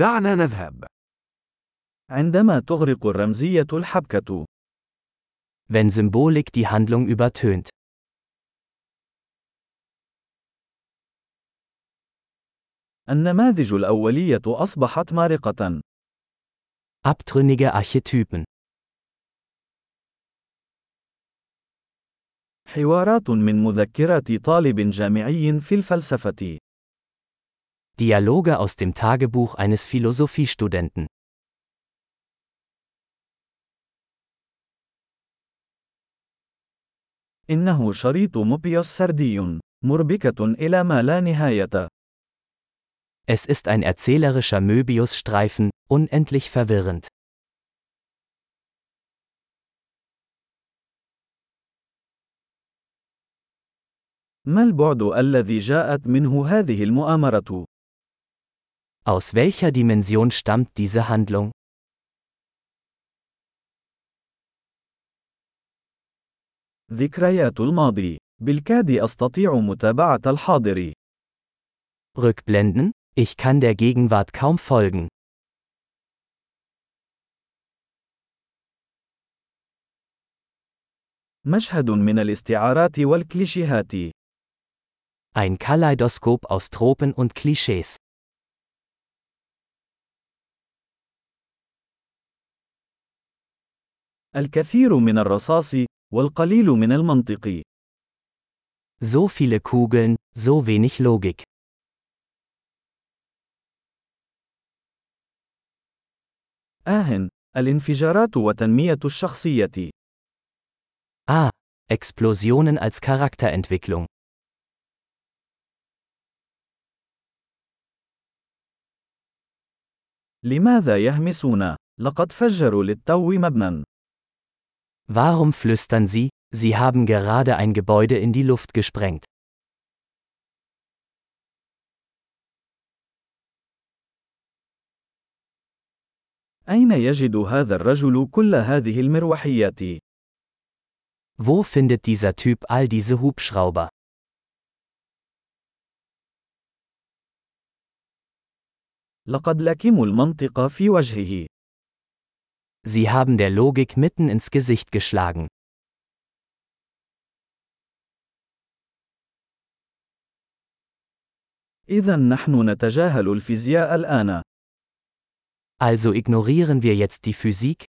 دعنا نذهب. عندما تغرق الرمزية الحبكة. Wenn Symbolik die Handlung übertönt. النماذج الأولية أصبحت مارقة. Abtrünnige Archetypen. حوارات من مذكرات طالب جامعي في الفلسفة. Dialoge aus dem Tagebuch eines Philosophiestudenten. إنه شريط موبيوس سردي، مربكة إلى ما لا نهاية. Es ist ein erzählerischer Möbius-Streifen, unendlich verwirrend. ما البعد الذي جاءت منه هذه المؤامرة؟ Aus welcher Dimension stammt diese Handlung? ذكريات الماضي. بالكاد أستطيع متابعة الحاضر. Rückblenden? Ich kann der Gegenwart kaum folgen. مشهد من الاستعارات والكليشيهات. Ein Kaleidoskop aus Tropen und Klischees. الكثير من الرصاص والقليل من المنطق. So viele Kugeln, so wenig Logik. آه، الانفجارات وتنمية الشخصية. Ah, Explosionen als Charakterentwicklung. لماذا يهمسون؟ لقد فجروا للتو مبنى. Warum flüstern Sie, Sie haben gerade ein Gebäude in die Luft gesprengt? أين يجد هذا الرجل كل هذه المروحيات؟ Wo findet dieser Typ all diese Hubschrauber? لقد لكموا المنطق في وجهه. Sie haben der Logik mitten ins Gesicht geschlagen. Also ignorieren wir jetzt die Physik?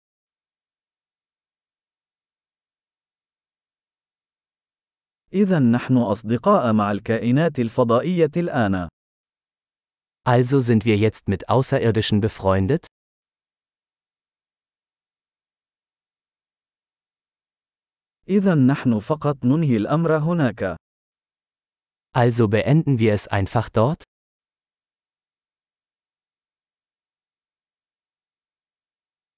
Also sind wir jetzt mit Außerirdischen befreundet? إذا نحن فقط ننهي الأمر هناك. Also beenden wir es einfach dort?